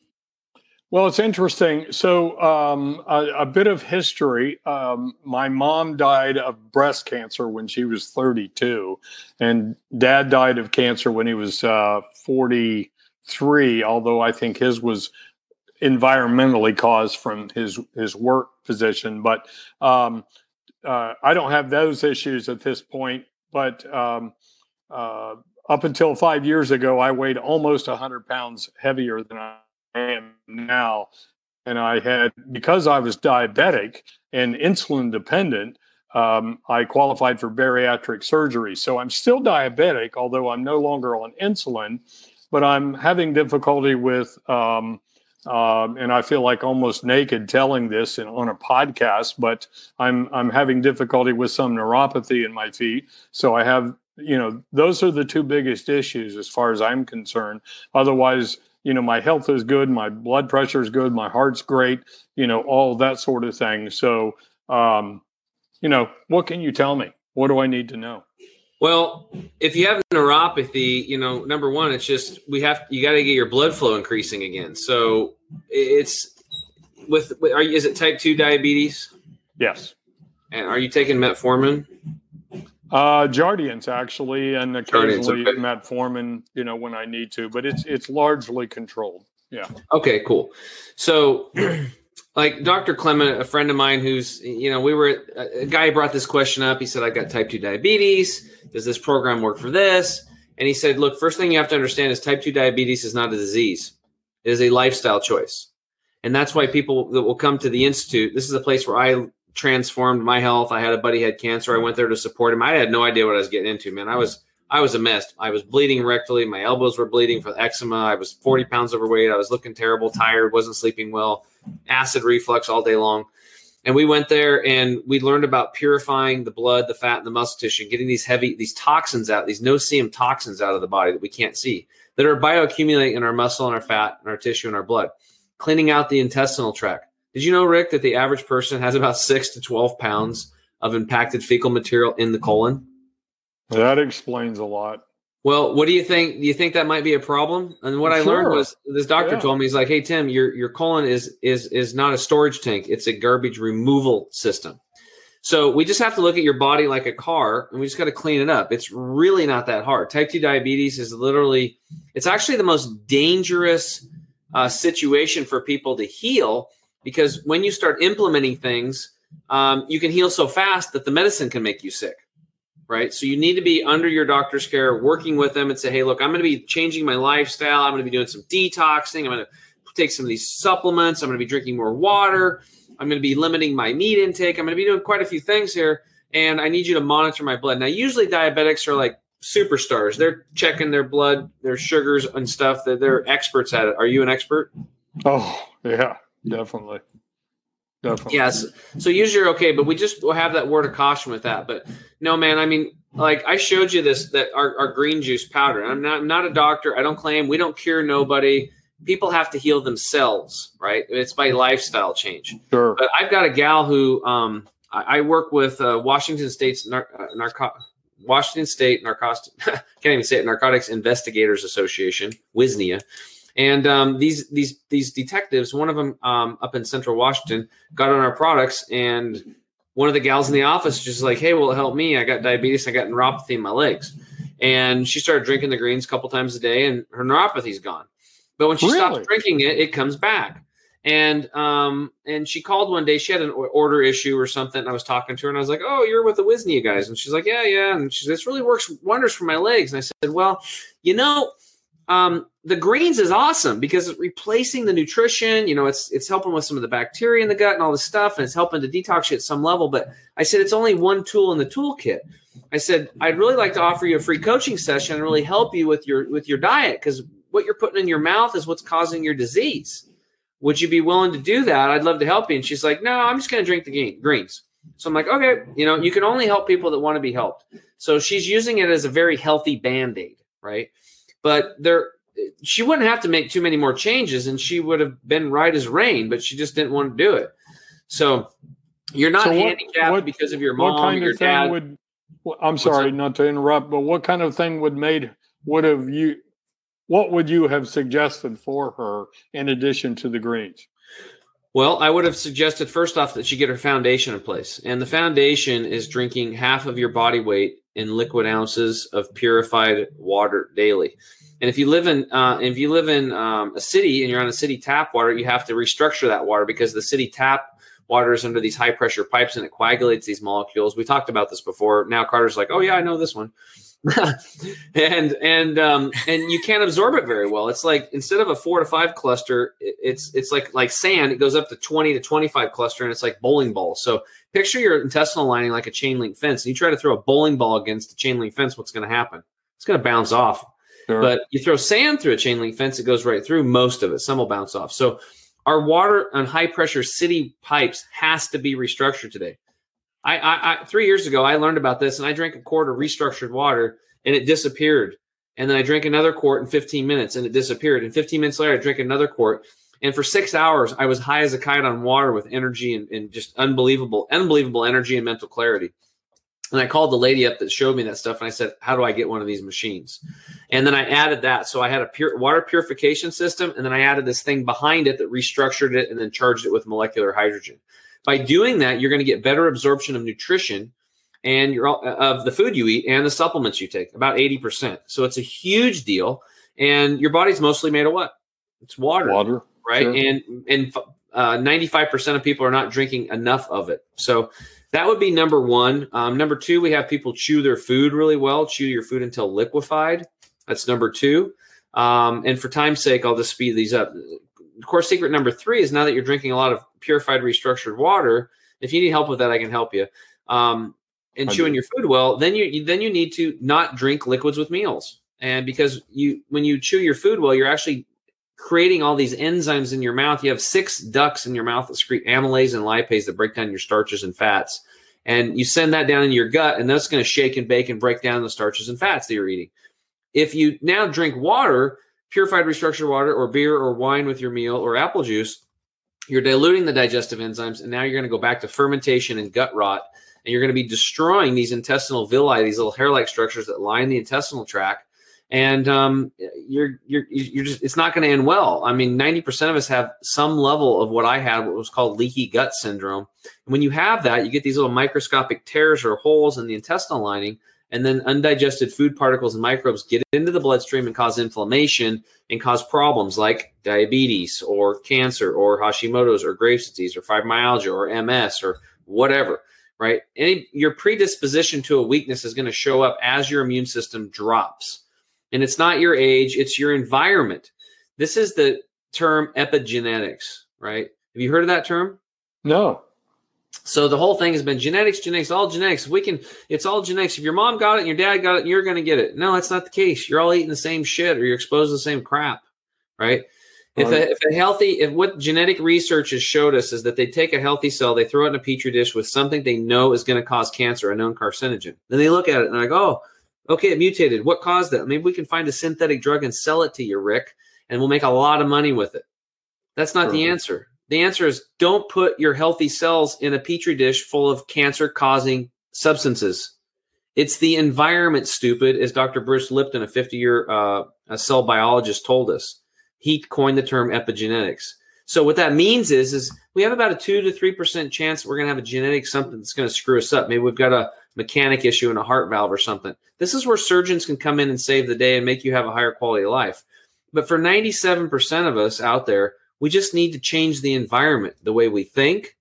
Well, it's interesting. So, um, a, a bit of history. Um, my mom died of breast cancer when she was 32, and dad died of cancer when he was uh, 43, although I think his was environmentally caused from his, his work position. But um, uh, I don't have those issues at this point. But um, uh, up until five years ago, I weighed almost 100 pounds heavier than I am now. And I had, because I was diabetic and insulin dependent, um, I qualified for bariatric surgery. So I'm still diabetic, although I'm no longer on insulin, but I'm having difficulty with, um, um, and I feel like almost naked telling this in, on a podcast, but I'm I'm having difficulty with some neuropathy in my feet. So I have, you know, those are the two biggest issues as far as I'm concerned. Otherwise, you know, my health is good, my blood pressure is good, my heart's great, you know, all that sort of thing. So, um, you know, what can you tell me? What do I need to know? Well, if you have neuropathy, you know, number one, it's just we have you got to get your blood flow increasing again. So it's with are you, is it type two diabetes? Yes. And are you taking metformin? Uh, Jardiance actually, and occasionally okay. metformin, you know, when I need to, but it's it's largely controlled. Yeah. Okay, cool. So, like Dr. Clement, a friend of mine who's, you know, we were, a guy brought this question up. He said, I got type 2 diabetes. Does this program work for this? And he said, look, first thing you have to understand is type 2 diabetes is not a disease, it is a lifestyle choice. And that's why people that will come to the Institute, this is a place where I transformed my health. I had a buddy had cancer. I went there to support him. I had no idea what I was getting into, man. I was I was a mess. I was bleeding rectally. My elbows were bleeding for eczema. I was 40 pounds overweight. I was looking terrible, tired, wasn't sleeping well, acid reflux all day long. And we went there and we learned about purifying the blood, the fat, and the muscle tissue, getting these heavy, these toxins out, these no-seum toxins out of the body that we can't see, that are bioaccumulating in our muscle and our fat and our tissue and our blood, cleaning out the intestinal tract, Did you know, Rick, that the average person has about six to 12 pounds of impacted fecal material in the colon? That explains a lot. Well, what do you think? Do you think that might be a problem? And what I learned was this doctor Yeah. told me he's like, "Hey Tim, your your colon is is is not a storage tank; it's a garbage removal system." So we just have to look at your body like a car, and we just got to clean it up. It's really not that hard. Type two diabetes is literally, it's actually the most dangerous uh, situation for people to heal because when you start implementing things, um, you can heal so fast that the medicine can make you sick right? So you need to be under your doctor's care, working with them and say, hey, look, I'm going to be changing my lifestyle. I'm going to be doing some detoxing. I'm going to take some of these supplements. I'm going to be drinking more water. I'm going to be limiting my meat intake. I'm going to be doing quite a few things here. And I need you to monitor my blood. Now, usually diabetics are like superstars. They're checking their blood, their sugars and stuff. They're, they're experts at it. Are you an expert? Oh, yeah, definitely. Yes. So usually you're okay, but we just will have that word of caution with that. But no, man, I mean, like I showed you this that our, our green juice powder. I'm not I'm not a doctor. I don't claim we don't cure nobody. People have to heal themselves, right? It's by lifestyle change. Sure. But I've got a gal who um, I, I work with uh, Washington State's nar- uh, narco- Washington State Narcotics can't even say it Narcotics Investigators Association WISNIA, and um, these these these detectives, one of them um, up in Central Washington, got on our products, and one of the gals in the office just like, "Hey, will it help me? I got diabetes, I got neuropathy in my legs," and she started drinking the greens a couple times a day, and her neuropathy's gone. But when she Really? stops drinking it, it comes back. And um and she called one day. She had an order issue or something. And I was talking to her, and I was like, "Oh, you're with the Wisnia guys." And she's like, "Yeah, yeah." And she's, "This really works wonders for my legs." And I said, "Well, you know, um, the greens is awesome because it's replacing the nutrition. You know, it's it's helping with some of the bacteria in the gut and all this stuff, and it's helping to detox you at some level. But I said it's only one tool in the toolkit. I said I'd really like to offer you a free coaching session and really help you with your with your diet because what you're putting in your mouth is what's causing your disease. Would you be willing to do that? I'd love to help you. And she's like, No, I'm just going to drink the greens. So I'm like, Okay, you know, you can only help people that want to be helped. So she's using it as a very healthy band aid, right? But there, she wouldn't have to make too many more changes, and she would have been right as rain. But she just didn't want to do it. So you're not So what- handicapped what- because of your mom what kind your of thing dad. would? well, I'm sorry, not to interrupt, but what kind of thing would made would have you? What would you have suggested for her in addition to the greens? Well, I would have suggested first off that she get her foundation in place. And the foundation is drinking half of your body weight in liquid ounces of purified water daily. And if you live in uh, if you live in um, a city and you're on a city tap water, you have to restructure that water because the city tap water is under these high pressure pipes and it coagulates these molecules. We talked about this before. Now Carter's like, "Oh yeah, I know this one." and and um, and you can't absorb it very well. It's like instead of a four to five cluster, it's it's like like sand. It goes up to twenty to twenty five cluster, and it's like bowling balls. So picture your intestinal lining like a chain link fence. And you try to throw a bowling ball against a chain link fence. What's going to happen? It's going to bounce off. Sure. But you throw sand through a chain link fence, it goes right through most of it. Some will bounce off. So our water on high pressure city pipes has to be restructured today. I, I, I three years ago I learned about this and I drank a quart of restructured water and it disappeared. And then I drank another quart in 15 minutes and it disappeared. And 15 minutes later I drank another quart. And for six hours I was high as a kite on water with energy and, and just unbelievable, unbelievable energy and mental clarity. And I called the lady up that showed me that stuff and I said, How do I get one of these machines? And then I added that. So I had a pure water purification system, and then I added this thing behind it that restructured it and then charged it with molecular hydrogen. By doing that, you're going to get better absorption of nutrition and your of the food you eat and the supplements you take, about 80%. So it's a huge deal. And your body's mostly made of what? It's water Water. right? Sure. And and uh, 95% of people are not drinking enough of it. So that would be number one. Um, number two, we have people chew their food really well, chew your food until liquefied. That's number two. Um, and for time's sake, I'll just speed these up. Of course, secret number three is now that you're drinking a lot of purified, restructured water. If you need help with that, I can help you. Um, and chewing your food well, then you then you need to not drink liquids with meals. And because you when you chew your food well, you're actually creating all these enzymes in your mouth. You have six ducts in your mouth that secrete amylase and lipase that break down your starches and fats. And you send that down in your gut, and that's going to shake and bake and break down the starches and fats that you're eating. If you now drink water, purified restructured water, or beer or wine with your meal, or apple juice, you're diluting the digestive enzymes, and now you're going to go back to fermentation and gut rot, and you're going to be destroying these intestinal villi, these little hair-like structures that line the intestinal tract, and um, you're you're you're just it's not going to end well. I mean, ninety percent of us have some level of what I had, what was called leaky gut syndrome. And when you have that, you get these little microscopic tears or holes in the intestinal lining, and then undigested food particles and microbes get into the bloodstream and cause inflammation and cause problems like diabetes or cancer or Hashimoto's or Graves' disease or fibromyalgia or MS or whatever. Right? Any your predisposition to a weakness is going to show up as your immune system drops and it's not your age, it's your environment. This is the term epigenetics, right? Have you heard of that term? No. So the whole thing has been genetics, genetics, all genetics. We can, it's all genetics. If your mom got it and your dad got it, you're going to get it. No, that's not the case. You're all eating the same shit or you're exposed to the same crap, right? If a, if a healthy, if what genetic research has showed us is that they take a healthy cell, they throw it in a petri dish with something they know is going to cause cancer, a known carcinogen. Then they look at it and they're like, oh, Okay, it mutated. What caused that? Maybe we can find a synthetic drug and sell it to you, Rick, and we'll make a lot of money with it. That's not the answer. The answer is don't put your healthy cells in a petri dish full of cancer causing substances. It's the environment, stupid, as Dr. Bruce Lipton, a 50 year uh, a cell biologist, told us. He coined the term epigenetics. So what that means is, is we have about a two to three percent chance we're going to have a genetic something that's going to screw us up. Maybe we've got a mechanic issue in a heart valve or something. This is where surgeons can come in and save the day and make you have a higher quality of life. But for 97% of us out there, we just need to change the environment, the way we think.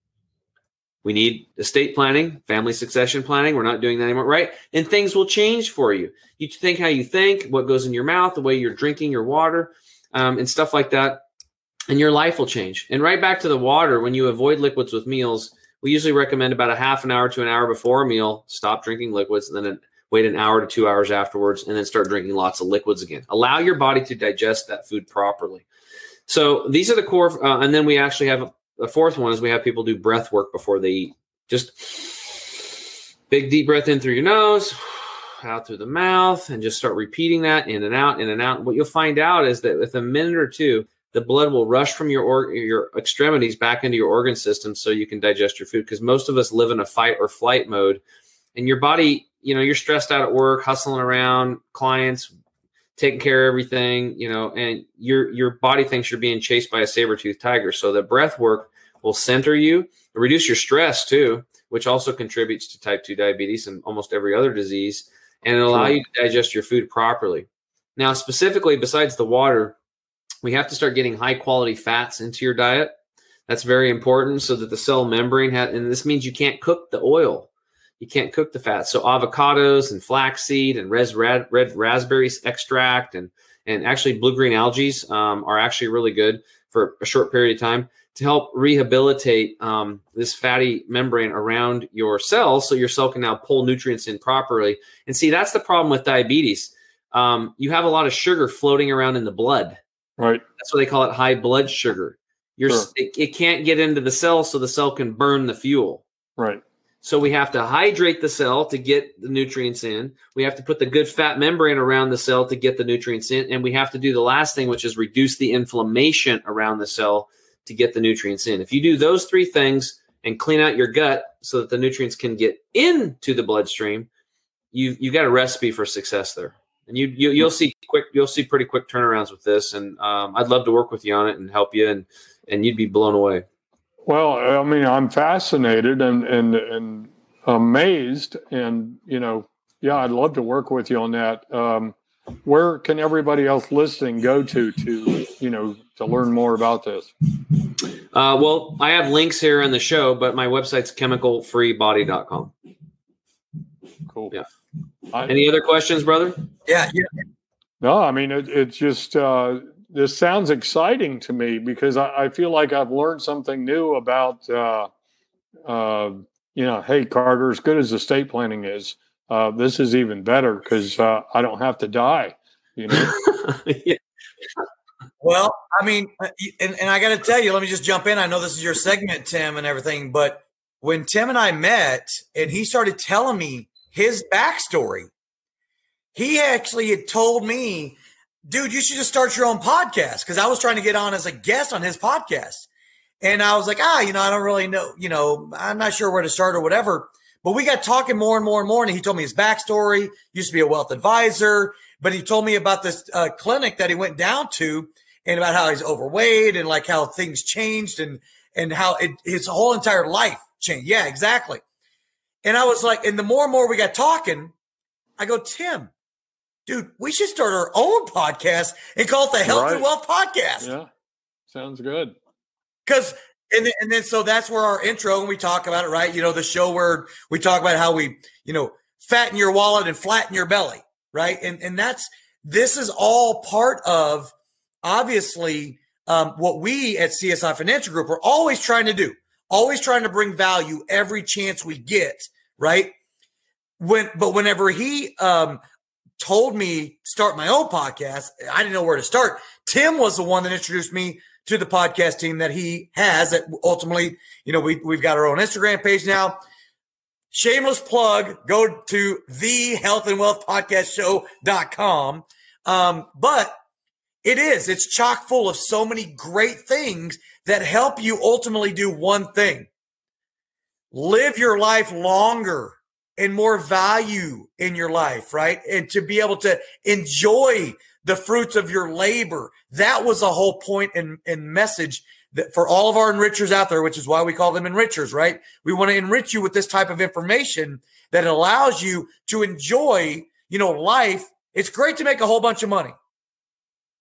We need estate planning, family succession planning. We're not doing that anymore, right? And things will change for you. You think how you think, what goes in your mouth, the way you're drinking your water, um, and stuff like that. And your life will change. And right back to the water, when you avoid liquids with meals, we usually recommend about a half an hour to an hour before a meal, stop drinking liquids, and then wait an hour to two hours afterwards, and then start drinking lots of liquids again. Allow your body to digest that food properly. So these are the core, uh, and then we actually have the fourth one is we have people do breath work before they eat. Just big deep breath in through your nose, out through the mouth, and just start repeating that in and out, in and out. What you'll find out is that with a minute or two, the blood will rush from your or, your extremities back into your organ system so you can digest your food because most of us live in a fight or flight mode. And your body you know you're stressed out at work hustling around clients taking care of everything you know and your your body thinks you're being chased by a saber-toothed tiger. So the breath work will center you reduce your stress too which also contributes to type 2 diabetes and almost every other disease and allow you to digest your food properly. Now specifically besides the water we have to start getting high quality fats into your diet. That's very important so that the cell membrane has, and this means you can't cook the oil. You can't cook the fat. So avocados and flaxseed and red, red, red raspberry extract and and actually blue green algae um, are actually really good for a short period of time to help rehabilitate um, this fatty membrane around your cells so your cell can now pull nutrients in properly. And see, that's the problem with diabetes. Um, you have a lot of sugar floating around in the blood. Right. That's what they call it high blood sugar. Your sure. it, it can't get into the cell so the cell can burn the fuel. Right. So we have to hydrate the cell to get the nutrients in. We have to put the good fat membrane around the cell to get the nutrients in. And we have to do the last thing, which is reduce the inflammation around the cell to get the nutrients in. If you do those three things and clean out your gut so that the nutrients can get into the bloodstream, you you got a recipe for success there and you, you you'll see quick you'll see pretty quick turnarounds with this. And um, i'd love to work with you on it and help you and and you'd be blown away. Well i mean i'm fascinated and and and amazed and you know yeah i'd love to work with you on that. Um, where can everybody else listening go to to you know to learn more about this? Uh, well i have links here in the show but my website's chemicalfreebody.com cool. Yeah any other questions, brother? Yeah. yeah. No, I mean it, it's just uh, this sounds exciting to me because I, I, feel like I've learned something new about uh, uh, you know, hey Carter, as good as estate planning is, uh, this is even better because uh, I don't have to die. You know. yeah. Well, I mean, uh, and, and I got to tell you, let me just jump in. I know this is your segment, Tim, and everything, but when Tim and I met, and he started telling me his backstory. He actually had told me, dude, you should just start your own podcast because I was trying to get on as a guest on his podcast. And I was like, ah, you know, I don't really know, you know, I'm not sure where to start or whatever. But we got talking more and more and more. And he told me his backstory, used to be a wealth advisor, but he told me about this uh, clinic that he went down to and about how he's overweight and like how things changed and, and how it, his whole entire life changed. Yeah, exactly. And I was like, and the more and more we got talking, I go, Tim, dude, we should start our own podcast and call it the Health Right. and Wealth Podcast. Yeah. Sounds good. Because and then, and then so that's where our intro and we talk about it, right? You know, the show where we talk about how we, you know, fatten your wallet and flatten your belly, right? And and that's this is all part of obviously um, what we at CSI Financial Group are always trying to do, always trying to bring value every chance we get, right? When but whenever he um told me start my own podcast, I didn't know where to start. Tim was the one that introduced me to the podcast team that he has that ultimately, you know, we, we've got our own Instagram page now. Shameless plug, go to the health and wealth podcast show.com. Um, but it is, it's chock full of so many great things that help you ultimately do one thing. Live your life longer and more value in your life, right? And to be able to enjoy the fruits of your labor. That was the whole point and, and message that for all of our enrichers out there, which is why we call them enrichers, right? We want to enrich you with this type of information that allows you to enjoy, you know, life. It's great to make a whole bunch of money.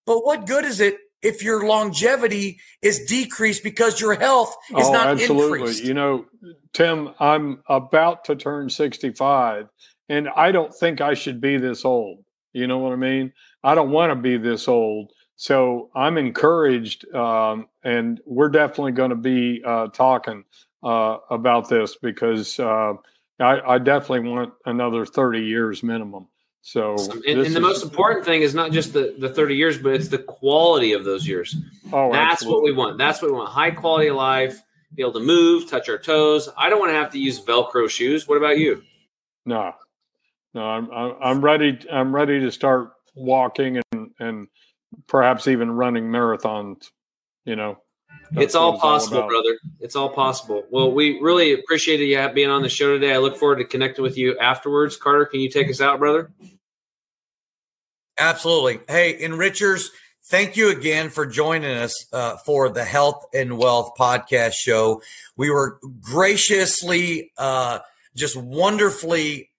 But what good is it if your longevity is decreased because your health is oh, not absolutely. increased? You know, Tim, I'm about to turn 65, and I don't think I should be this old. You know what I mean? I don't want to be this old. So I'm encouraged, um, and we're definitely going to be uh, talking uh, about this because uh, I, I definitely want another 30 years minimum. So, And, and the most important thing is not just the, the 30 years, but it's the quality of those years. oh, That's what we want. That's what we want. High quality of life, be able to move, touch our toes. I don't want to have to use Velcro shoes. What about you? No, no, I'm I'm I'm ready. I'm ready to start walking and and perhaps even running marathons. You know, That's it's all possible, about. brother. It's all possible. Well, we really appreciate you being on the show today. I look forward to connecting with you afterwards. Carter, can you take us out, brother? Absolutely. Hey, Enrichers, thank you again for joining us uh, for the Health and Wealth podcast show. We were graciously, uh, just wonderfully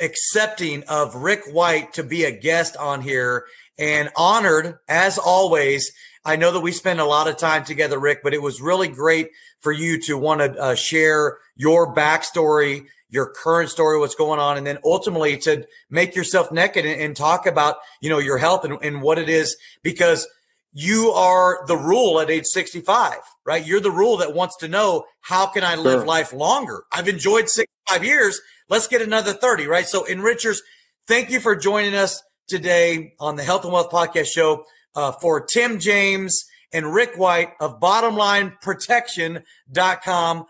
accepting of Rick White to be a guest on here and honored as always. I know that we spend a lot of time together, Rick, but it was really great for you to want to uh, share your backstory, your current story, what's going on, and then ultimately to make yourself naked and, and talk about, you know, your health and, and what it is because you are the rule at age 65, right? You're the rule that wants to know how can I live Sure. life longer? I've enjoyed 65 years. Let's get another 30, right? So, Enrichers, thank you for joining us today on the Health and Wealth Podcast Show uh, for Tim James and Rick White of BottomLineProtection.com.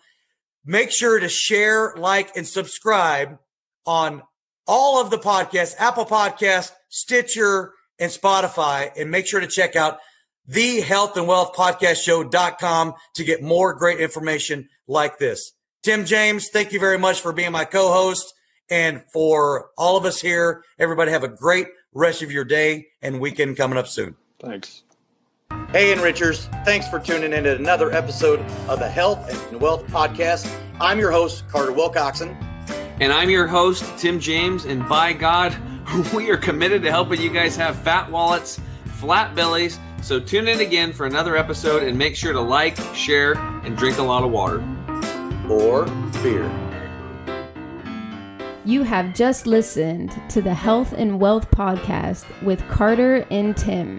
Make sure to share, like, and subscribe on all of the podcasts, Apple Podcast, Stitcher, and Spotify. And make sure to check out the health and wealth podcast show.com to get more great information like this. Tim James, thank you very much for being my co-host and for all of us here. Everybody have a great rest of your day and weekend coming up soon. Thanks. Hey, Enrichers. Thanks for tuning in to another episode of the Health and Wealth Podcast. I'm your host, Carter Wilcoxon. And I'm your host, Tim James. And by God, we are committed to helping you guys have fat wallets, flat bellies. So tune in again for another episode and make sure to like, share, and drink a lot of water. Or beer. You have just listened to the Health and Wealth Podcast with Carter and Tim.